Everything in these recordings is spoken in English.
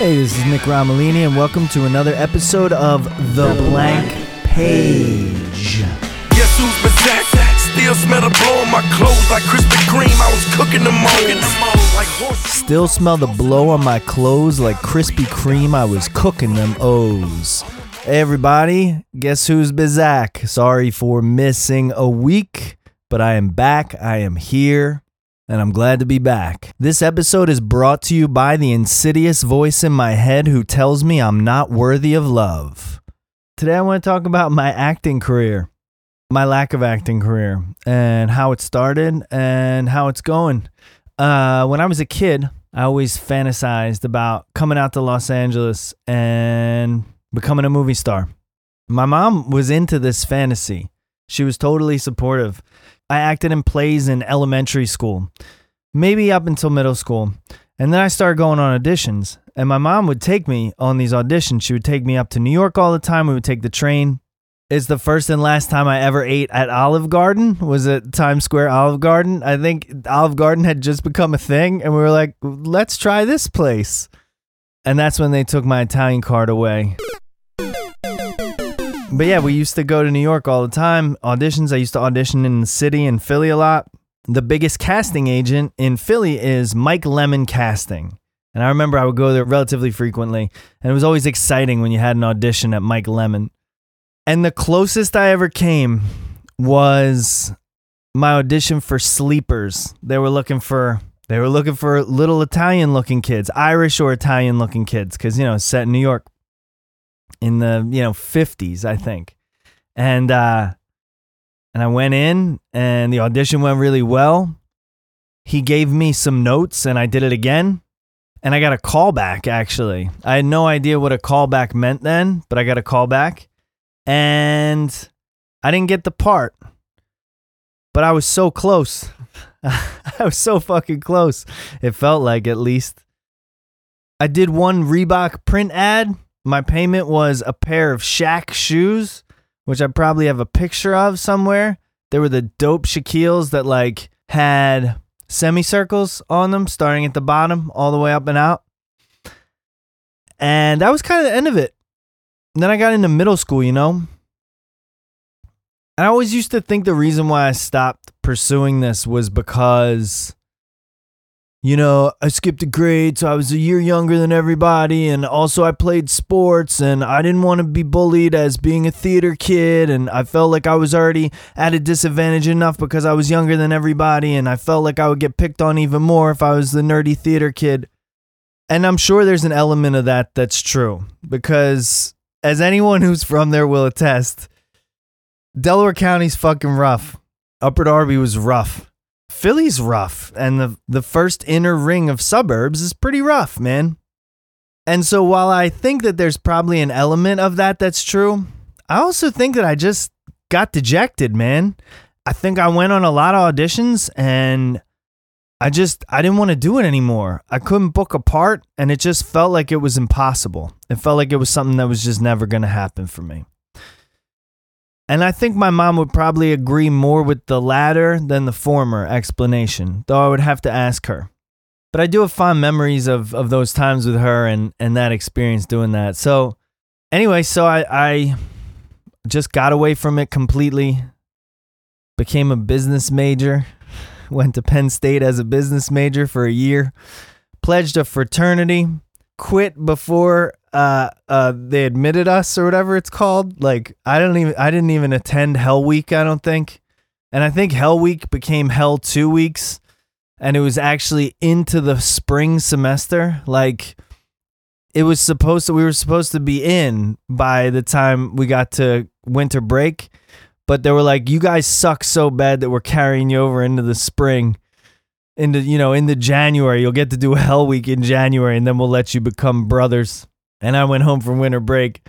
Hey, this is Nic Romolini, and welcome to another episode of The Blank Page. Guess who's back? Still smell the blow on my clothes like Krispy Kreme. I was cooking them moles. Still smell the blow on my clothes like Krispy Kreme. I was cooking them O's. Hey, everybody, guess who's back? Sorry for missing a week, but I am back. I am here, and I'm glad to be back. This episode is brought to you by the insidious voice in my head who tells me I'm not worthy of love. Today, I want to talk about my acting career, my lack of acting career, and how it started and how it's going. Uh, when I was a kid, I always fantasized about coming out to Los Angeles and becoming a movie star. My mom was into this fantasy. She was totally supportive. I acted in plays in elementary school, maybe up until middle school. And then I started going on auditions. And my mom would take me on these auditions. She would take me up to New York all the time. We would take the train. It's the first and last time I ever ate at Olive Garden was at Times Square Olive Garden. I think Olive Garden had just become a thing, and we were like, let's try this place. And that's when they took my Italian card away. But yeah, we used to go to New York all the time. Auditions. I used to audition in the city in Philly a lot. The biggest casting agent in Philly is Mike Lemon Casting. And I remember I would go there relatively frequently. And it was always exciting when you had an audition at Mike Lemon. And the closest I ever came was my audition for Sleepers. They were looking for they were looking for little Italian looking kids, Irish or Italian looking kids cuz you know, set in New York in the, you know, 50s, I think. And uh and I went in and the audition went really well. He gave me some notes and I did it again. And I got a callback actually. I had no idea what a callback meant then, but I got a callback and I didn't get the part. But I was so close. I was so fucking close. It felt like at least. I did one Reebok print ad. My payment was a pair of Shaq shoes, which I probably have a picture of somewhere. They were the dope Shaquilles that like had semicircles on them, starting at the bottom all the way up and out. And that was kind of the end of it. And then I got into middle school, you know? And I always used to think the reason why I stopped pursuing this was because, you know, I skipped a grade, so I was a year younger than everybody. And also, I played sports, and I didn't want to be bullied as being a theater kid. And I felt like I was already at a disadvantage enough because I was younger than everybody. And I felt like I would get picked on even more if I was the nerdy theater kid. And I'm sure there's an element of that that's true because as anyone who's from there will attest, Delaware County's fucking rough. Upper Darby was rough. Philly's rough, and the the first inner ring of suburbs is pretty rough, man. And so while I think that there's probably an element of that that's true, I also think that I just got dejected, man. I think I went on a lot of auditions and I just I didn't want to do it anymore. I couldn't book a part and it just felt like it was impossible. It felt like it was something that was just never going to happen for me. And I think my mom would probably agree more with the latter than the former explanation, though I would have to ask her. But I do have fond memories of, of those times with her and, and that experience doing that. So, anyway, so I, I just got away from it completely, became a business major, went to Penn State as a business major for a year, pledged a fraternity, quit before uh, uh, they admitted us or whatever it's called. Like I don't even I didn't even attend Hell Week. I don't think, and I think Hell Week became Hell Two Weeks, and it was actually into the spring semester. Like it was supposed to we were supposed to be in by the time we got to winter break but they were like you guys suck so bad that we're carrying you over into the spring into you know into january you'll get to do hell week in january and then we'll let you become brothers and i went home from winter break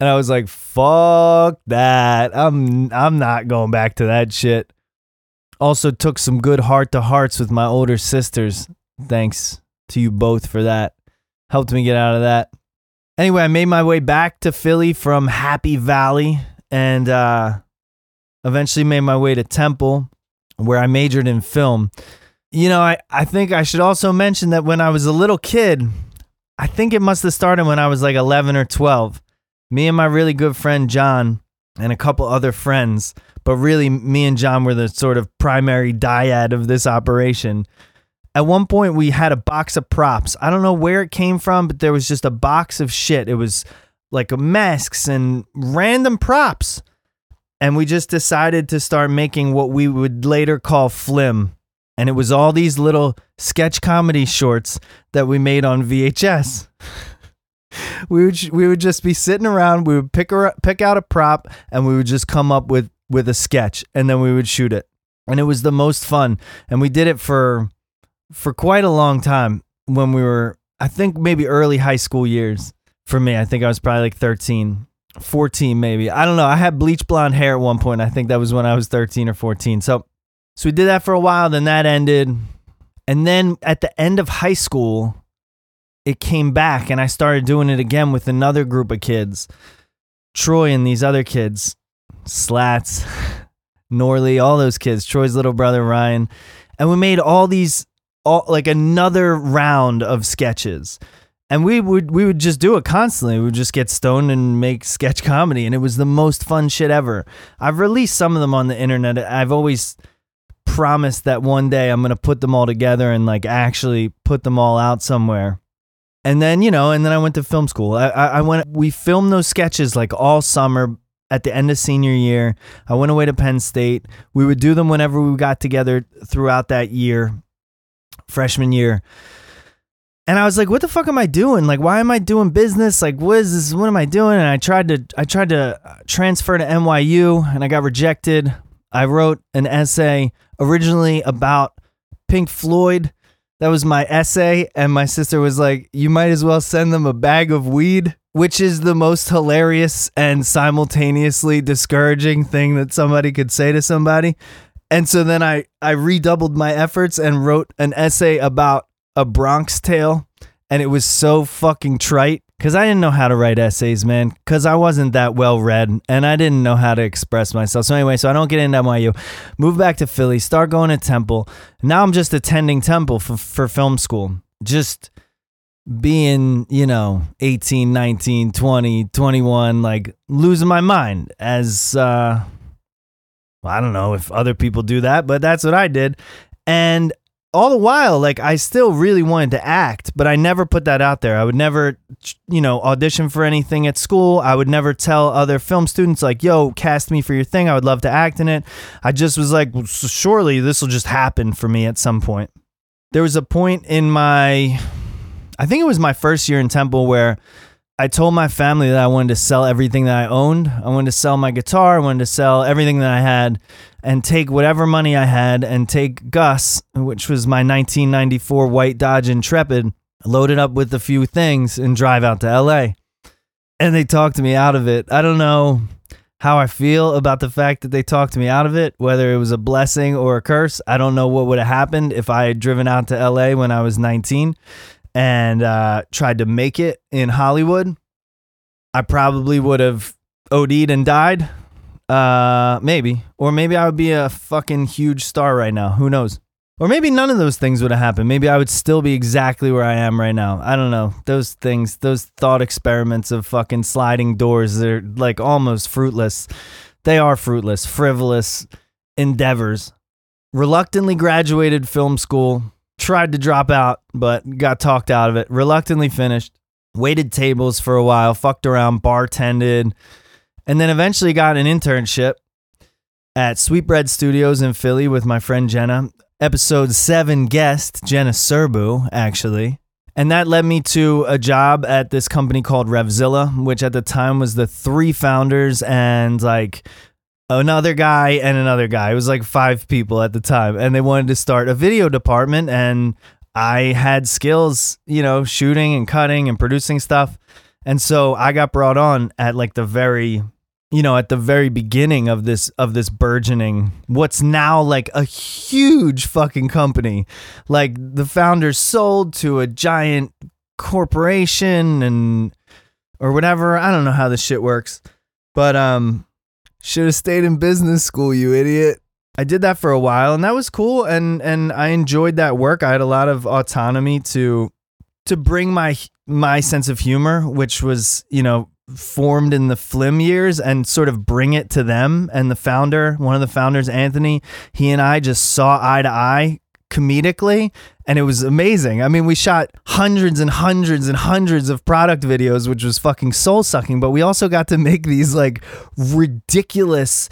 and i was like fuck that i'm i'm not going back to that shit also took some good heart to hearts with my older sisters thanks to you both for that helped me get out of that. Anyway, I made my way back to Philly from Happy Valley and uh, eventually made my way to Temple, where I majored in film. You know, I, I think I should also mention that when I was a little kid, I think it must have started when I was like 11 or 12. Me and my really good friend John and a couple other friends, but really me and John were the sort of primary dyad of this operation. At one point, we had a box of props. I don't know where it came from, but there was just a box of shit. It was like masks and random props. And we just decided to start making what we would later call Flim. And it was all these little sketch comedy shorts that we made on VHS. we would we would just be sitting around. We would pick a, pick out a prop, and we would just come up with with a sketch, and then we would shoot it. And it was the most fun. And we did it for for quite a long time when we were, I think maybe early high school years. For me, I think I was probably like 13, 14 maybe. I don't know. I had bleach blonde hair at one point. I think that was when I was 13 or 14. So so we did that for a while, then that ended. And then at the end of high school, it came back and I started doing it again with another group of kids. Troy and these other kids, Slats, Norley, all those kids, Troy's little brother Ryan. And we made all these all like another round of sketches. And we would we would just do it constantly. We would just get stoned and make sketch comedy and it was the most fun shit ever. I've released some of them on the internet. I've always promised that one day I'm going to put them all together and like actually put them all out somewhere. And then, you know, and then I went to film school. I, I, I went, we filmed those sketches like all summer at the end of senior year. I went away to Penn State. We would do them whenever we got together throughout that year, freshman year. And I was like, what the fuck am I doing? Like, why am I doing business? Like, what is this? What am I doing? And I tried to, I tried to transfer to NYU and I got rejected. I wrote an essay originally about Pink Floyd. That was my essay. And my sister was like, you might as well send them a bag of weed, which is the most hilarious and simultaneously discouraging thing that somebody could say to somebody. And so then I, I redoubled my efforts and wrote an essay about a Bronx tale. And it was so fucking trite because I didn't know how to write essays, man, because I wasn't that well read and I didn't know how to express myself. So, anyway, so I don't get into NYU, move back to Philly, start going to Temple. Now I'm just attending Temple for, for film school, just being, you know, 18, 19, 20, 21, like losing my mind as, uh, well, I don't know if other people do that, but that's what I did. And all the while, like I still really wanted to act, but I never put that out there. I would never, you know, audition for anything at school. I would never tell other film students like, "Yo, cast me for your thing. I would love to act in it." I just was like, well, "Surely this will just happen for me at some point." There was a point in my I think it was my first year in Temple where I told my family that I wanted to sell everything that I owned. I wanted to sell my guitar. I wanted to sell everything that I had and take whatever money I had and take Gus, which was my 1994 white Dodge Intrepid, load it up with a few things and drive out to LA. And they talked me out of it. I don't know how I feel about the fact that they talked me out of it, whether it was a blessing or a curse. I don't know what would have happened if I had driven out to LA when I was 19 and uh, tried to make it in Hollywood, I probably would have OD'd and died. Uh, maybe. Or maybe I would be a fucking huge star right now. Who knows? Or maybe none of those things would have happened. Maybe I would still be exactly where I am right now. I don't know. Those things, those thought experiments of fucking sliding doors, they're like almost fruitless. They are fruitless, frivolous endeavors. Reluctantly graduated film school, tried to drop out, but got talked out of it. Reluctantly finished. Waited tables for a while, fucked around, bartended, and then eventually got an internship at Sweetbread Studios in Philly with my friend Jenna. Episode seven guest, Jenna Serbu, actually. And that led me to a job at this company called RevZilla, which at the time was the three founders and like another guy and another guy. It was like five people at the time, and they wanted to start a video department. And I had skills, you know, shooting and cutting and producing stuff. And so I got brought on at like the very, you know, at the very beginning of this of this burgeoning what's now like a huge fucking company. Like the founders sold to a giant corporation and or whatever. I don't know how this shit works. But um should have stayed in business school, you idiot. I did that for a while and that was cool and and I enjoyed that work. I had a lot of autonomy to to bring my my sense of humor, which was, you know, formed in the Flim years and sort of bring it to them. And the founder, one of the founders, Anthony, he and I just saw eye to eye comedically and it was amazing. I mean, we shot hundreds and hundreds and hundreds of product videos, which was fucking soul sucking, but we also got to make these like ridiculous,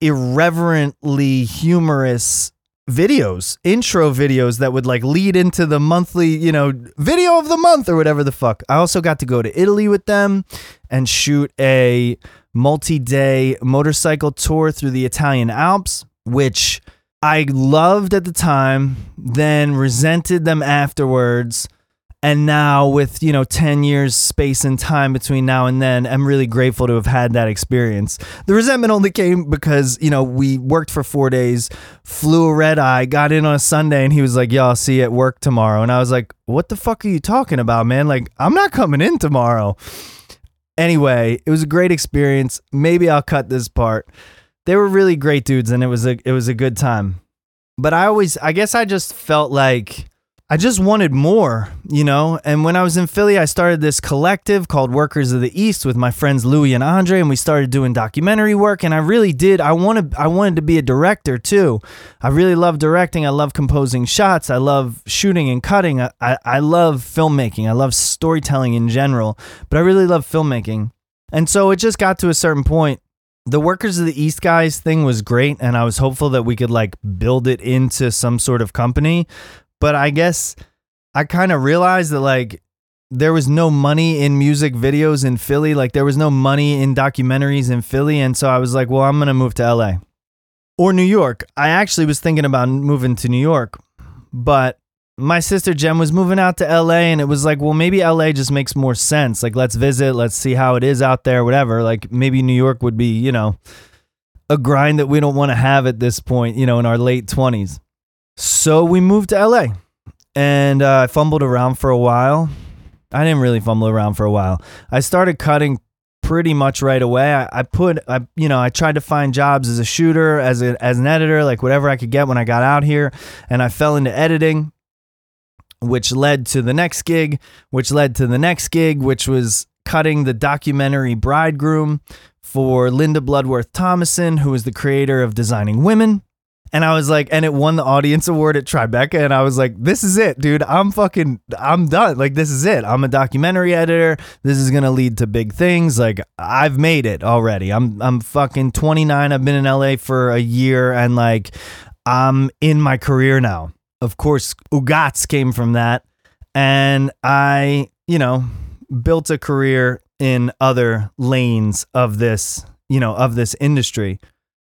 irreverently humorous videos, intro videos that would like lead into the monthly, you know, video of the month or whatever the fuck. I also got to go to Italy with them and shoot a multi day motorcycle tour through the Italian Alps, which I loved at the time, then resented them afterwards. And now, with you know, 10 years space and time between now and then, I'm really grateful to have had that experience. The resentment only came because, you know, we worked for four days, flew a red eye, got in on a Sunday, and he was like, Yo, I'll see you at work tomorrow. And I was like, What the fuck are you talking about, man? Like, I'm not coming in tomorrow. Anyway, it was a great experience. Maybe I'll cut this part. They were really great dudes and it was a it was a good time. But I always I guess I just felt like I just wanted more, you know? And when I was in Philly, I started this collective called Workers of the East with my friends Louie and Andre, and we started doing documentary work. And I really did. I wanted, I wanted to be a director too. I really love directing. I love composing shots. I love shooting and cutting. I, I, I love filmmaking. I love storytelling in general, but I really love filmmaking. And so it just got to a certain point. The Workers of the East guys thing was great, and I was hopeful that we could like build it into some sort of company but I guess I kind of realized that like there was no money in music videos in Philly. Like there was no money in documentaries in Philly. And so I was like, well, I'm to move to LA or New York. I actually was thinking about moving to New York, but my sister Jen was moving out to LA and it was like, well, maybe LA just makes more sense. Like, let's visit, let's see how it is out there, whatever. Like, maybe New York would be, you know, a grind that we don't want to have at this point, you know, in our late 20s. So we moved to LA and uh, I fumbled around for a while. I didn't really fumble around for a while. I started cutting pretty much right away. I, I put, I you know, I tried to find jobs as a shooter, as a, as an editor, like whatever I could get when I got out here, and I fell into editing, which led to the next gig, which led to the next gig, which was cutting the documentary Bridegroom for Linda Bloodworth Thomason, who was the creator of Designing Women. And I was like, and it won the audience award at Tribeca. And I was like, this is it, dude. I'm fucking, I'm done. Like, this is it. I'm a documentary editor. This is going to lead to big things. Like, I've made it already. I'm, I'm fucking 29. I've been in LA for a year and like, I'm in my career now. Of course, Ugats came from that. And I, you know, built a career in other lanes of this, you know, of this industry.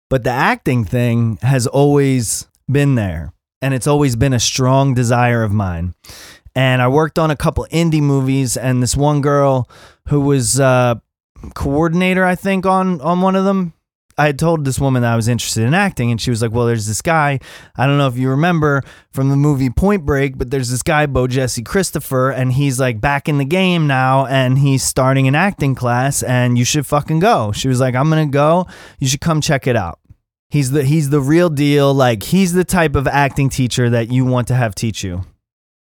But the acting thing has always been there, and it's always been a strong desire of mine. And I worked on a couple indie movies, and this one girl who was uh, coordinator, I think, on on one of them. I had told this woman that I was interested in acting, and she was like, "Well, there's this guy. I don't know if you remember from the movie Point Break, but there's this guy, Bojesse Christopher, and he's like back in the game now, and he's starting an acting class, and you should fucking go." She was like, "I'm gonna go. You should come check it out." He's the he's the real deal. Like he's the type of acting teacher that you want to have teach you.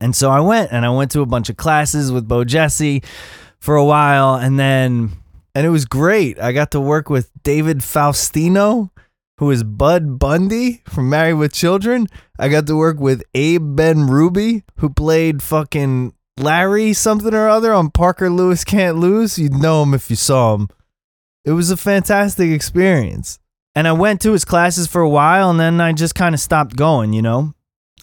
And so I went and I went to a bunch of classes with Bojesse for a while, and then and it was great. I got to work with David Faustino, who is Bud Bundy from Married with Children. I got to work with Abe Benrubi, who played fucking Larry something or other on Parker Lewis Can't Lose. You'd know him if you saw him. It was a fantastic experience. And I went to his classes for a while and then I just kind of stopped going, you know?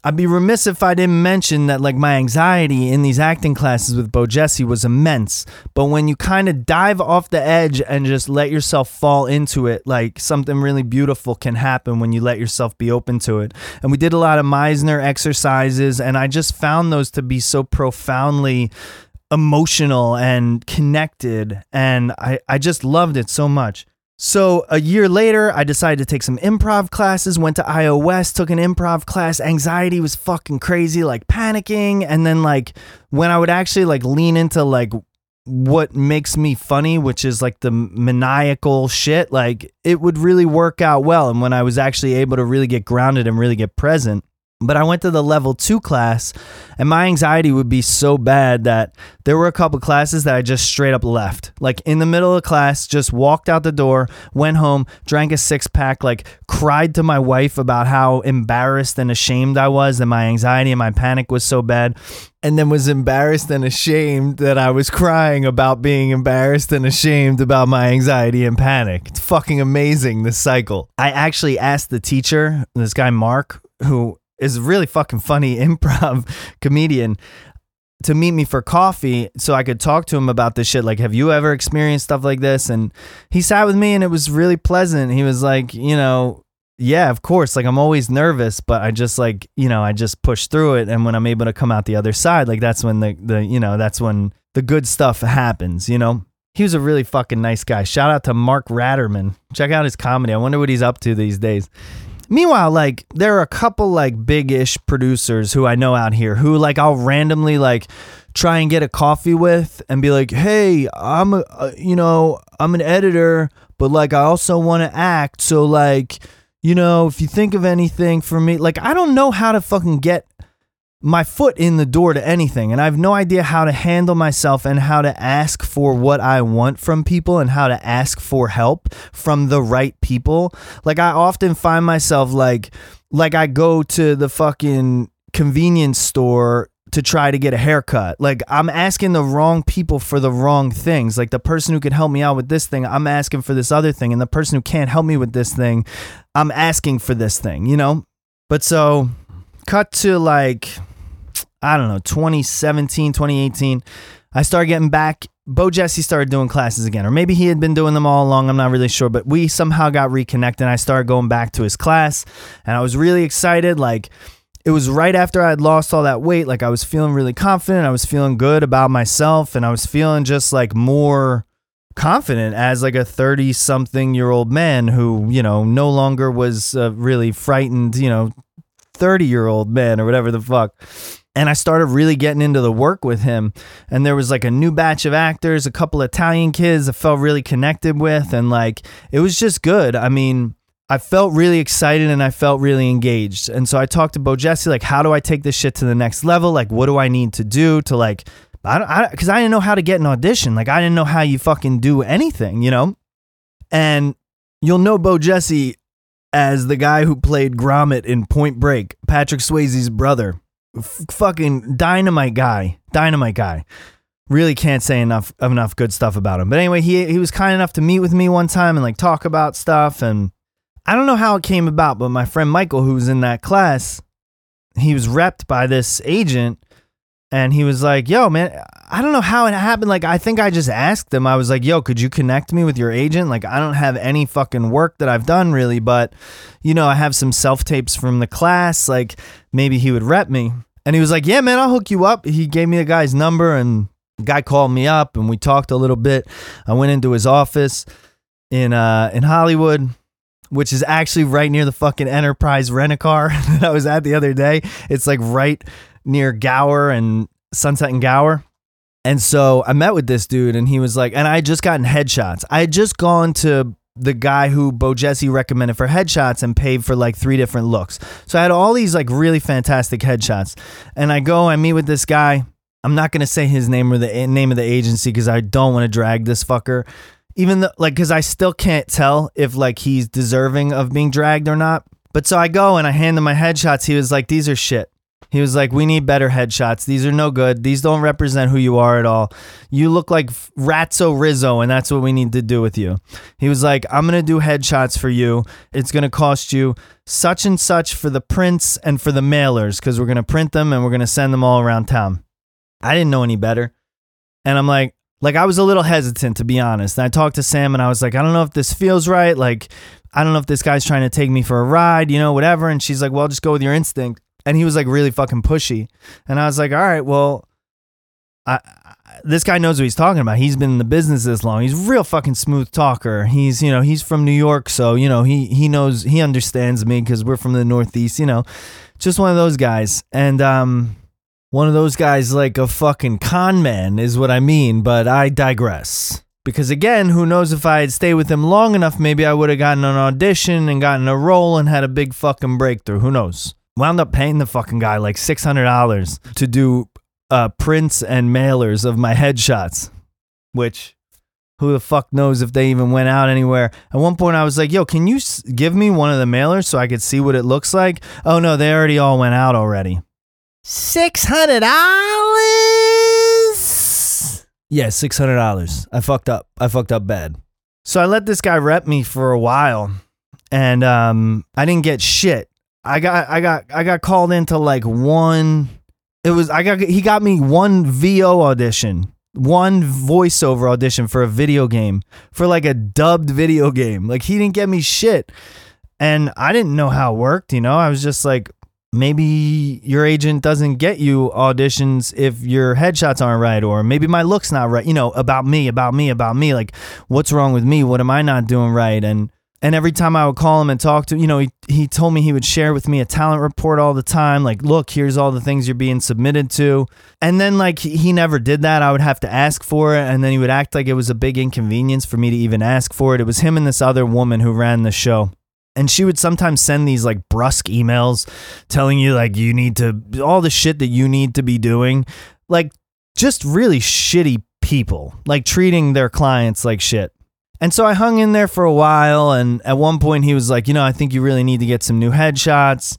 I'd be remiss if I didn't mention that like my anxiety in these acting classes with Bojesse was immense. But when you kind of dive off the edge and just let yourself fall into it, like something really beautiful can happen when you let yourself be open to it. And we did a lot of Meisner exercises and I just found those to be so profoundly emotional and connected and I, I just loved it so much. So a year later, I decided to take some improv classes, went to iOS, took an improv class. Anxiety was fucking crazy, like panicking. And then like when I would actually like lean into like what makes me funny, which is like the maniacal shit, like it would really work out well. And when I was actually able to really get grounded and really get present, But I went to the level two class, and my anxiety would be so bad that there were a couple classes that I just straight up left. Like in the middle of class, just walked out the door, went home, drank a six pack, like cried to my wife about how embarrassed and ashamed I was, and my anxiety and my panic was so bad. And then was embarrassed and ashamed that I was crying about being embarrassed and ashamed about my anxiety and panic. It's fucking amazing, this cycle. I actually asked the teacher, this guy Mark, who is a really fucking funny improv comedian to meet me for coffee so I could talk to him about this shit. Like, have you ever experienced stuff like this? And he sat with me and it was really pleasant. He was like, you know, yeah, of course. Like, I'm always nervous, but I just like, you know, I just push through it. And when I'm able to come out the other side, like, that's when the, the, you know, that's when the good stuff happens, you know? He was a really fucking nice guy. Shout out to Mark Ratterman. Check out his comedy. I wonder what he's up to these days. Meanwhile, like there are a couple like big-ish producers who I know out here who like I'll randomly like try and get a coffee with and be like, "Hey, I'm a, uh, you know, I'm an editor, but like I also want to act, so like, you know, if you think of anything for me, like I don't know how to fucking get my foot in the door to anything and I have no idea how to handle myself and how to ask for what I want from people and how to ask for help from the right people. Like I often find myself like like I go to the fucking convenience store to try to get a haircut. Like I'm asking the wrong people for the wrong things. Like the person who could help me out with this thing, I'm asking for this other thing and the person who can't help me with this thing, I'm asking for this thing, you know? But so cut to like I don't know, 2017, 2018, I started getting back. Bojesse started doing classes again, or maybe he had been doing them all along. I'm not really sure, but we somehow got reconnected. I started going back to his class, and I was really excited. Like, it was right after I had lost all that weight. Like, I was feeling really confident. I was feeling good about myself, and I was feeling just like more confident as like a 30 something year old man who, you know, no longer was uh, really frightened, you know, 30 year old man or whatever the fuck and I started really getting into the work with him. And there was like a new batch of actors, a couple Italian kids I felt really connected with, and like it was just good. I mean, I felt really excited and I felt really engaged. And so I talked to Bojesse, like, how do I take this shit to the next level? Like, what do I need to do to like, I don't, because I, I didn't know how to get an audition. Like, I didn't know how you fucking do anything, you know? And you'll know Bojesse as the guy who played Grommet in Point Break, Patrick Swayze's brother f- fucking dynamite guy, dynamite guy. Really can't say enough of enough good stuff about him. But anyway, he he was kind enough to meet with me one time and like talk about stuff. And I don't know how it came about, but my friend Michael, who was in that class, he was repped by this agent and he was like, "Yo, man, I don't know how it happened. Like, I think I just asked him. I was like, "Yo, could you connect me with your agent? Like, I don't have any fucking work that I've done really, but you know, I have some self tapes from the class. Like, maybe he would rep me." And he was like, "Yeah, man, I'll hook you up." He gave me the guy's number, and the guy called me up, and we talked a little bit. I went into his office in uh in Hollywood which is actually right near the fucking Enterprise rent a car that I was at the other day. It's like right near Gower and Sunset and Gower. And so I met with this dude and he was like, and I had just gotten headshots. I had just gone to the guy who Bojesse recommended for headshots and paid for like three different looks. So I had all these like really fantastic headshots. And I go, I meet with this guy. I'm not going to say his name or the eh, name of the agency because I don't want to drag this fucker. Even though, like, because I still can't tell if like he's deserving of being dragged or not. But so I go and I hand him my headshots. He was like, these are shit. He was like, "We need better headshots. These are no good. These don't represent who you are at all. You look like Ratso Rizzo, and that's what we need to do with you." He was like, "I'm gonna do headshots for you. It's gonna cost you such and such for the prints and for the mailers because we're gonna print them and we're gonna send them all around town." I didn't know any better, and I'm like, like I was a little hesitant to be honest. And I talked to Sam and I was like, I don't know if this feels right. Like, I don't know if this guy's trying to take me for a ride, you know, whatever. And she's like, well, just go with your instinct and he was like really fucking pushy. And I was like, all right, well, I, this guy knows what he's talking about. He's been in the business this long. He's a real fucking smooth talker. He's, you know, he's from New York, so you know, he he knows he understands me because we're from the Northeast. You know, just one of those guys. And um, one of those guys like a fucking con man is what I mean. But I digress. Because again, who knows if I had stayed with him long enough, maybe I would have gotten an audition and gotten a role and had a big fucking breakthrough. Who knows? Wound up paying the fucking guy like $600 to do uh, prints and mailers of my headshots, which who the fuck knows if they even went out anywhere. At one point, I was like, yo, can you s- give me one of the mailers so I could see what it looks like? Oh, no, they already all went out already. $600? Yeah, six hundred dollars. I fucked up. I fucked up bad. So I let this guy rep me for a while, and um, I didn't get shit. I got, I got, I got called into like one. It was I got he got me one VO audition, one voiceover audition for a video game for like a dubbed video game. Like he didn't get me shit, and I didn't know how it worked. You know, I was just like, maybe your agent doesn't get you auditions if your headshots aren't right or maybe my looks not right you know about me about me about me like what's wrong with me what am i not doing right and and every time i would call him and talk to him, you know he, he told me he would share with me a talent report all the time like look here's all the things you're being submitted to. And then like he, he never did that. I would have to ask for it and then he would act like it was a big inconvenience for me to even ask for it. It was him and this other woman who ran the show. And she would sometimes send these like brusque emails telling you like you need to all the shit that you need to be doing. Like just really shitty people like treating their clients like shit and so i hung in there for a while and at one point he was like you know i think you really need to get some new headshots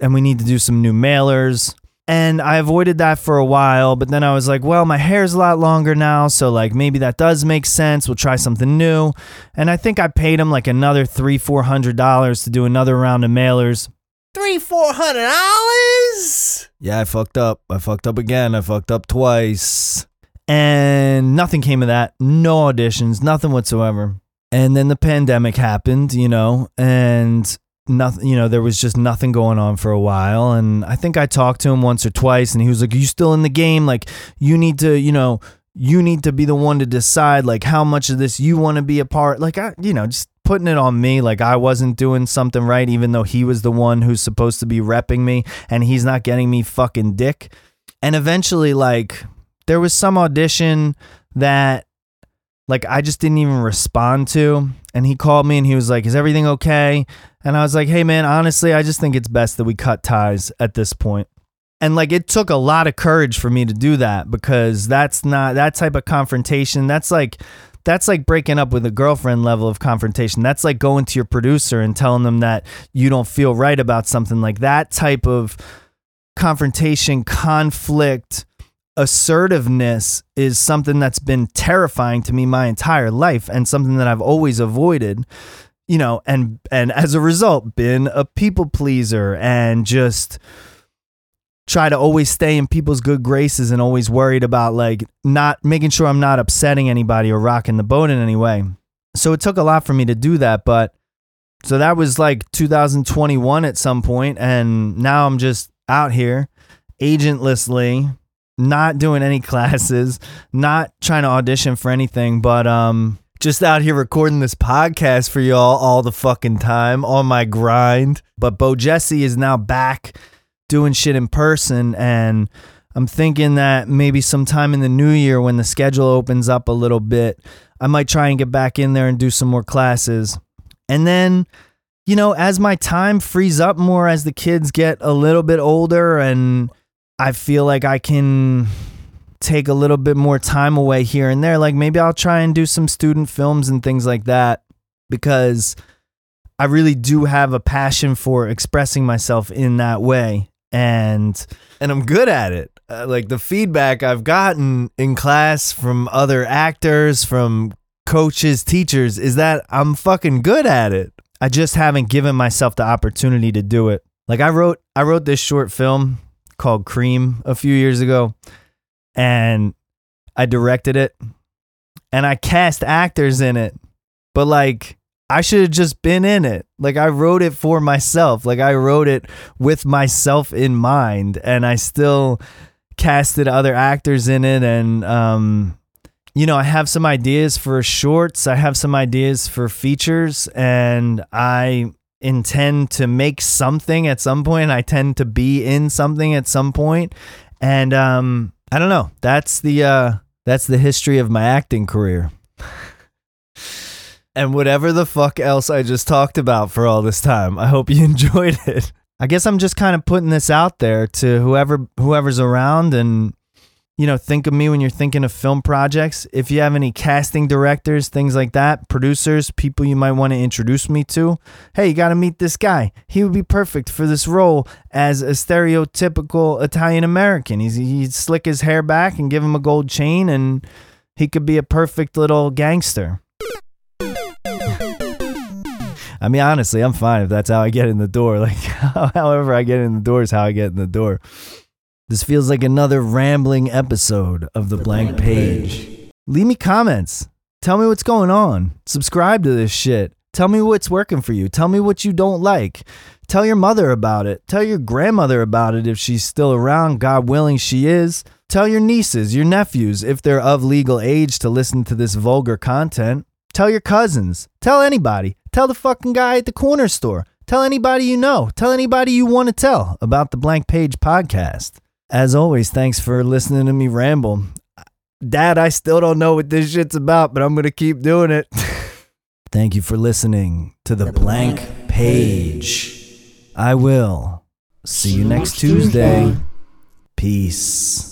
and we need to do some new mailers and I avoided that for a while, but then I was like, well, my hair's a lot longer now, so like maybe that does make sense. We'll try something new. And I think I paid him like another three, four hundred dollars to do another round of mailers. Three, four hundred dollars? Yeah, I fucked up. I fucked up again. I fucked up twice. And nothing came of that. No auditions, nothing whatsoever. And then the pandemic happened, you know, and nothing you know there was just nothing going on for a while and i think i talked to him once or twice and he was like are you still in the game like you need to you know you need to be the one to decide like how much of this you want to be a part like i you know just putting it on me like i wasn't doing something right even though he was the one who's supposed to be repping me and he's not getting me fucking dick and eventually like there was some audition that like I just didn't even respond to. And he called me and he was like, Is everything okay? And I was like, Hey man, honestly, I just think it's best that we cut ties at this point. And like it took a lot of courage for me to do that because that's not that type of confrontation. That's like that's like breaking up with a girlfriend level of confrontation. That's like going to your producer and telling them that you don't feel right about something. Like that type of confrontation, conflict, assertiveness is something that's been terrifying to me my entire life and something that I've always avoided you know and and as a result been a people pleaser and just try to always stay in people's good graces and always worried about like not making sure I'm not upsetting anybody or rocking the boat in any way. So it took a lot for me to do that, but so that was like 2021 at some point and now I'm just out here agentlessly not doing any classes, not trying to audition for anything, but um just out here recording this podcast for y'all all the fucking time on my grind. But Bojesse is now back doing shit in person and I'm thinking that maybe sometime in the new year when the schedule opens up a little bit, I might try and get back in there and do some more classes. And then, you know, as my time frees up more as the kids get a little bit older and I feel like I can take a little bit more time away here and there. Like maybe I'll try and do some student films and things like that because I really do have a passion for expressing myself in that way and and I'm good at it. Uh, like the feedback I've gotten in class from other actors, from coaches, teachers is that I'm fucking good at it. I just haven't given myself the opportunity to do it. Like I wrote I wrote this short film called Cream a few years ago and I directed it and I cast actors in it. But like I should have just been in it. Like I wrote it for myself. Like I wrote it with myself in mind and I still casted other actors in it and um you know, I have some ideas for shorts, I have some ideas for features and I intend to make something at some point. I tend to be in something at some point. And um I don't know. That's the uh that's the history of my acting career. and whatever the fuck else I just talked about for all this time. I hope you enjoyed it. I guess I'm just kind of putting this out there to whoever whoever's around and you know, think of me when you're thinking of film projects. If you have any casting directors, things like that, producers, people you might want to introduce me to, hey, you got to meet this guy. He would be perfect for this role as a stereotypical Italian American. He's he'd slick his hair back and give him a gold chain and he could be a perfect little gangster. I mean, honestly, I'm fine if that's how I get in the door. Like, however I get in the door is how I get in the door. This feels like another rambling episode of The, Blank, Page. Leave me comments. Tell me what's going on. Subscribe to this shit. Tell me what's working for you. Tell me what you don't like. Tell your mother about it. Tell your grandmother about it if she's still around. God willing, she is. Tell your nieces, your nephews, if they're of legal age to listen to this vulgar content. Tell your cousins. Tell anybody. Tell the fucking guy at the corner store. Tell anybody you know. Tell anybody you want to tell about the Blank Page podcast. As always, thanks for listening to me ramble. Dad, I still don't know what this shit's about, but I'm going to keep doing it. Thank you for listening to the, Blank Page. I will see you next Tuesday. Peace.